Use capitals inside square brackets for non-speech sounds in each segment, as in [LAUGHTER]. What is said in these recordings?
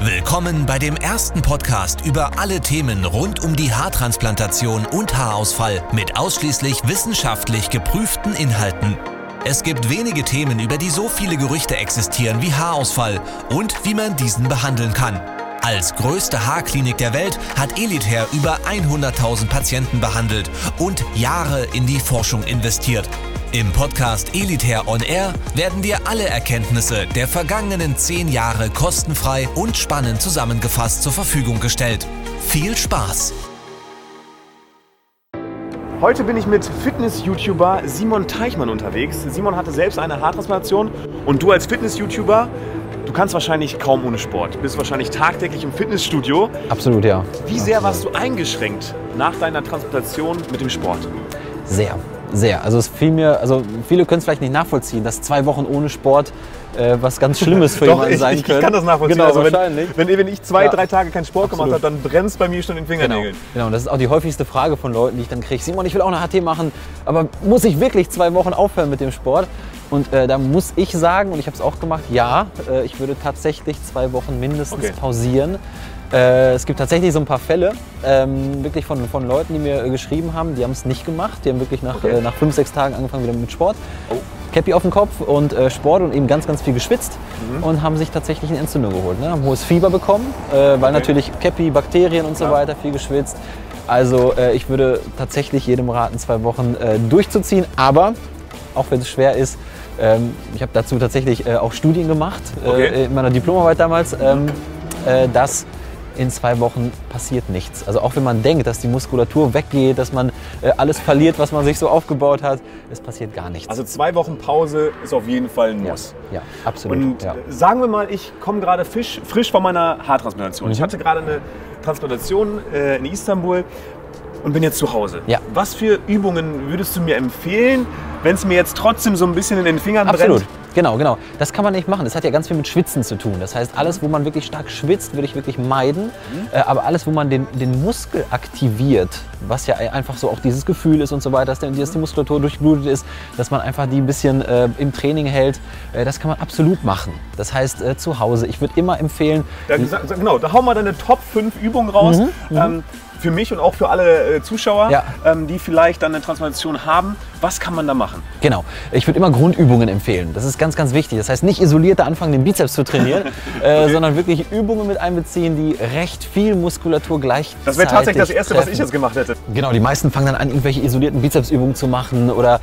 Willkommen bei dem ersten Podcast über alle Themen rund um die Haartransplantation und Haarausfall mit ausschließlich wissenschaftlich geprüften Inhalten. Es gibt wenige Themen, über die so viele Gerüchte existieren wie Haarausfall und wie man diesen behandeln kann. Als größte Haarklinik der Welt hat Elitair über 100.000 Patienten behandelt und Jahre in die Forschung investiert. Im Podcast Elitair On Air werden dir alle Erkenntnisse der vergangenen zehn Jahre kostenfrei und spannend zusammengefasst zur Verfügung gestellt. Viel Spaß! Heute bin ich mit Fitness-YouTuber Simon Teichmann unterwegs. Simon hatte selbst eine Haartransplantation und du als Fitness-YouTuber, du kannst wahrscheinlich kaum ohne Sport. Du bist wahrscheinlich tagtäglich im Fitnessstudio. Absolut, ja. Wie sehr warst du eingeschränkt nach deiner Transplantation mit dem Sport? Sehr. Sehr. Also es fiel mir, also viele können es vielleicht nicht nachvollziehen, dass zwei Wochen ohne Sport äh, was ganz Schlimmes für [LAUGHS] Doch, jemanden ich, sein ich, können. ich kann das nachvollziehen. Genau, also wenn, wahrscheinlich. wenn, wenn ich zwei, Ja. drei Tage keinen Sport gemacht Absolut. habe, dann brennt es bei mir schon in den Genau, Fingernägeln. genau, und das ist auch die häufigste Frage von Leuten, die ich dann kriege. Simon, ich will auch eine HT machen, aber muss ich wirklich zwei Wochen aufhören mit dem Sport? Und äh, da muss ich sagen, und ich habe es auch gemacht, ja, äh, ich würde tatsächlich zwei Wochen mindestens Okay. pausieren. Äh, es gibt tatsächlich so ein paar Fälle, ähm, wirklich von, von Leuten, die mir äh, geschrieben haben, die haben es nicht gemacht. Die haben wirklich nach, Okay. äh, nach fünf, sechs Tagen angefangen wieder mit Sport. Oh. Cappy auf dem Kopf und äh, Sport und eben ganz, ganz viel geschwitzt Mhm. und haben sich tatsächlich eine Entzündung geholt. Ne? Haben hohes Fieber bekommen, äh, weil natürlich Cappy, Bakterien und so Ja. weiter, viel geschwitzt. Also äh, ich würde tatsächlich jedem raten, zwei Wochen durchzuziehen. Aber auch wenn es schwer ist, ähm, ich habe dazu tatsächlich auch Studien gemacht Okay. in meiner Diplomarbeit damals, ähm, äh, dass in zwei Wochen passiert nichts. Also auch wenn man denkt, dass die Muskulatur weggeht, dass man äh, alles verliert, was man sich so aufgebaut hat, es passiert gar nichts. Also zwei Wochen Pause ist auf jeden Fall ein ja, Muss. ja, absolut. Und ja. sagen wir mal, ich komme gerade frisch, frisch von meiner Haartransplantation. Ich Mhm. hatte gerade eine Transplantation äh, in Istanbul und bin jetzt zu Hause. Ja. Was für Übungen würdest du mir empfehlen, wenn es mir jetzt trotzdem so ein bisschen in den Fingern Absolut. brennt? Genau, genau. Das kann man nicht machen. Das hat ja ganz viel mit Schwitzen zu tun. Das heißt, alles, wo man wirklich stark schwitzt, würde ich wirklich meiden. Äh, aber alles, wo man den, den Muskel aktiviert, was ja einfach so auch dieses Gefühl ist und so weiter, dass, der, dass die Muskulatur durchblutet ist, dass man einfach die ein bisschen äh, im Training hält, äh, das kann man absolut machen. Das heißt, äh, zu Hause. Ich würde immer empfehlen, sag- sag- genau, da hau mal deine Top 5 Übungen raus. Ähm, für mich und auch für alle äh, Zuschauer, Ja. ähm, die vielleicht dann eine Transplantation haben. Was kann man da machen? Genau. Ich würde immer Grundübungen empfehlen. Das ist ganz, ganz wichtig. Das heißt, nicht isoliert anfangen, den Bizeps zu trainieren, [LAUGHS] äh, sondern wirklich Übungen mit einbeziehen, die recht viel Muskulatur gleichzeitig Das wäre tatsächlich das Erste, was ich treffen. jetzt gemacht hätte. Genau, die meisten fangen dann an, irgendwelche isolierten Bizepsübungen zu machen oder äh,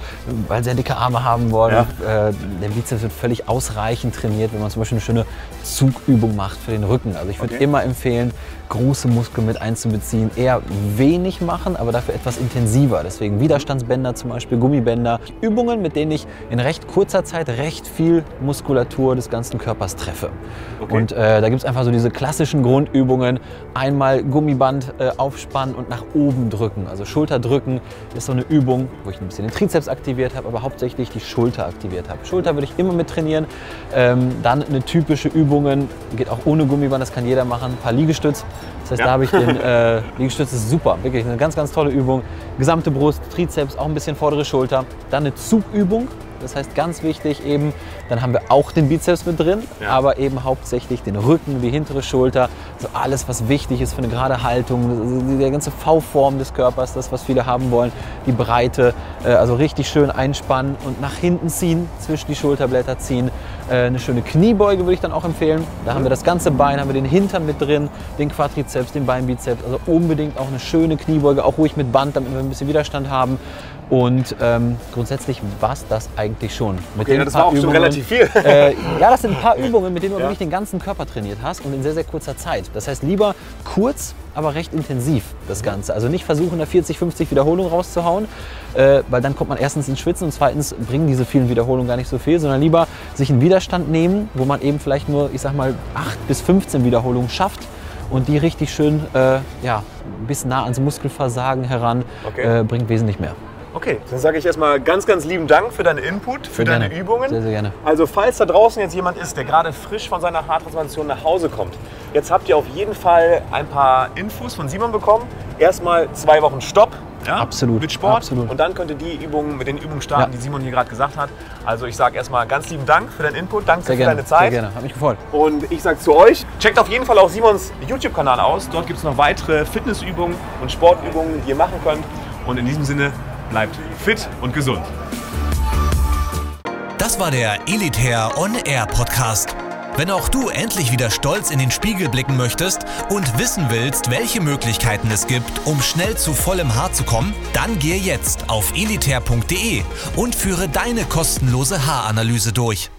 weil sie ja dicke Arme haben wollen. Ja. Äh, der Bizeps wird völlig ausreichend trainiert, wenn man zum Beispiel eine schöne Zugübung macht für den Rücken. Also ich würde Okay. immer empfehlen, große Muskeln mit einzubeziehen. Eher wenig machen, aber dafür etwas intensiver. Deswegen Widerstandsbänder zum Beispiel, Gummibänder. Übungen, mit denen ich in recht kurzer Zeit recht viel Muskulatur des ganzen Körpers treffe. Okay. Und äh, da gibt es einfach so diese klassischen Grundübungen. Einmal Gummiband äh, aufspannen und nach oben drücken. Also Schulter drücken ist so eine Übung, wo ich ein bisschen den Trizeps aktiviert habe, aber hauptsächlich die Schulter aktiviert habe. Schulter würde ich immer mit trainieren. Ähm, dann eine typische Übungen, geht auch ohne Gummiband, das kann jeder machen. Ein paar Liegestütz. Das heißt, Ja. da habe ich den [LAUGHS] äh, Liegestütz, ist super, wirklich eine ganz, ganz tolle Übung. Gesamte Brust, Trizeps, auch ein bisschen vordere Schulter. Dann eine Zugübung, das heißt ganz wichtig eben, dann haben wir auch den Bizeps mit drin, Ja. aber eben hauptsächlich den Rücken, die hintere Schulter, so alles, was wichtig ist für eine gerade Haltung, die ganze V-Form des Körpers, das, was viele haben wollen, die Breite, äh, also richtig schön einspannen und nach hinten ziehen, zwischen die Schulterblätter ziehen. Äh, Eine schöne Kniebeuge würde ich dann auch empfehlen. Da haben wir das ganze Bein, haben wir den Hintern mit drin, den Quadrizeps, den Beinbizeps, also unbedingt auch eine schöne Kniebeuge, auch ruhig mit Band, damit wir ein bisschen Widerstand haben. Und ähm, grundsätzlich war es das eigentlich schon. Mit Okay, den das war auch schon Übungen- relativ viel. äh, ja, das sind ein paar [LAUGHS] Übungen, mit denen du Ja. wirklich den ganzen Körper trainiert hast und in sehr, sehr kurzer Zeit. Das heißt, lieber kurz, aber recht intensiv das Ganze. Also nicht versuchen, da 40, 50 Wiederholungen rauszuhauen, äh, weil dann kommt man erstens ins Schwitzen und zweitens bringen diese vielen Wiederholungen gar nicht so viel, sondern lieber sich einen Widerstand nehmen, wo man eben vielleicht nur, ich sag mal, 8 bis 15 Wiederholungen schafft und die richtig schön äh, ja, bis nah ans Muskelversagen heran Okay. äh, bringt wesentlich mehr. Okay, dann sage ich erstmal ganz, ganz lieben Dank für deinen Input, für Sehr deine gerne. Übungen. Sehr, sehr gerne. Also falls da draußen jetzt jemand ist, der gerade frisch von seiner Haartransplantation nach Hause kommt, jetzt habt ihr auf jeden Fall ein paar Infos von Simon bekommen. Erstmal zwei Wochen Stopp Ja? Absolut, Mit Sport. absolut. Und dann könnt ihr die Übungen mit den Übungen starten, Ja. die Simon hier gerade gesagt hat. Also ich sage erstmal ganz lieben Dank für deinen Input, danke Sehr für gerne, deine Zeit. sehr gerne. Hat mich gefreut. Und ich sage zu euch, checkt auf jeden Fall auch Simons YouTube-Kanal aus. Dort gibt es noch weitere Fitnessübungen und Sportübungen, die ihr machen könnt. Und in diesem Sinne, bleibt fit und gesund. Das war der Elitair On Air Podcast. Wenn auch du endlich wieder stolz in den Spiegel blicken möchtest und wissen willst, welche Möglichkeiten es gibt, um schnell zu vollem Haar zu kommen, dann gehe jetzt auf elitair.de und führe deine kostenlose Haaranalyse durch.